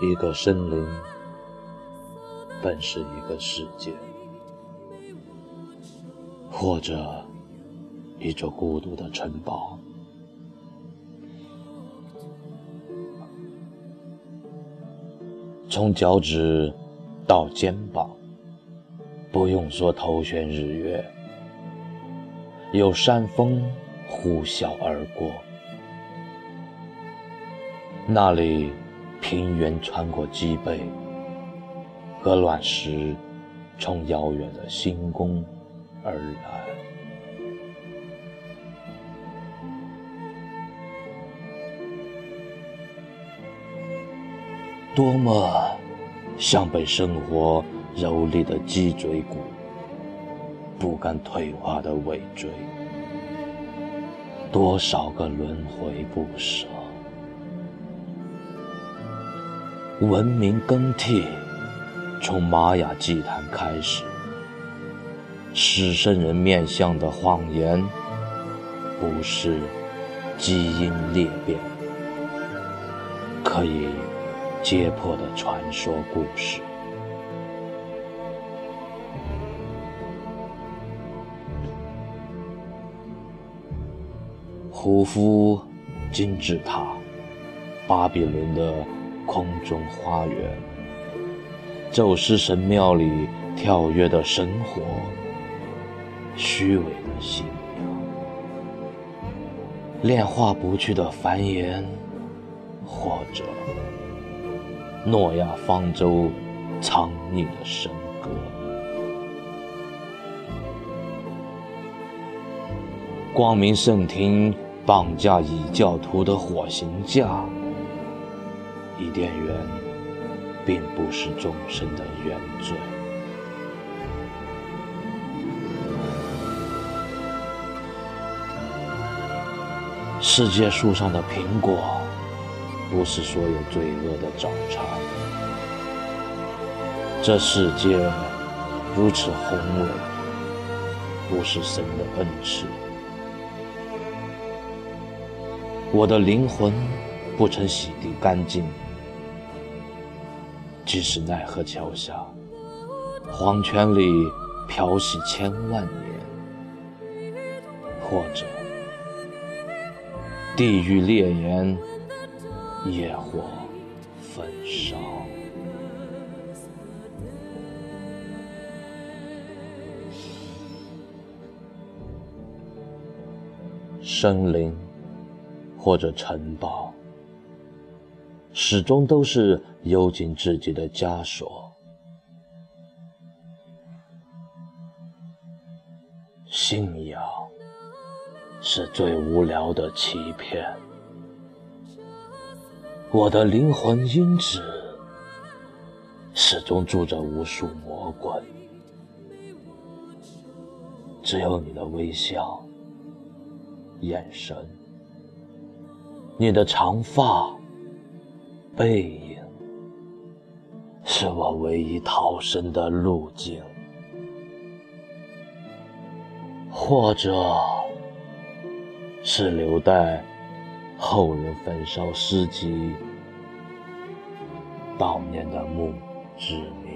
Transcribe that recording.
一个森林本是一个世界，或者一座孤独的城堡。从脚趾到肩膀，不用说头悬日月，有山峰呼啸而过。那里，平原穿过脊背，和卵石从遥远的星宫而来，多么像被生活蹂躏的脊椎骨，不甘退化的尾椎，多少个轮回不舍。文明更替，从玛雅祭坛开始。狮身人面相的谎言，不是基因裂变可以揭破的传说故事。胡夫金字塔，巴比伦的。空中花园，宙斯神庙里跳跃的神火，虚伪的信仰，炼化不去的繁衍，或者诺亚方舟藏匿的神歌，光明圣庭绑架异教徒的火刑架。伊甸园并不是众生的原罪。世界树上的苹果，不是所有罪恶的早餐。这世界如此宏伟，不是神的恩赐。我的灵魂不曾洗涤干净。即使奈何桥下，黄泉里漂洗千万年，或者地狱烈焰，野火焚烧，森林或者城堡。始终都是幽禁自己的枷锁。信仰是最无聊的欺骗。我的灵魂因此始终住着无数魔鬼。只有你的微笑、眼神、你的长发。背影是我唯一逃生的路径，或者是留待后人焚烧尸体悼念的墓志铭。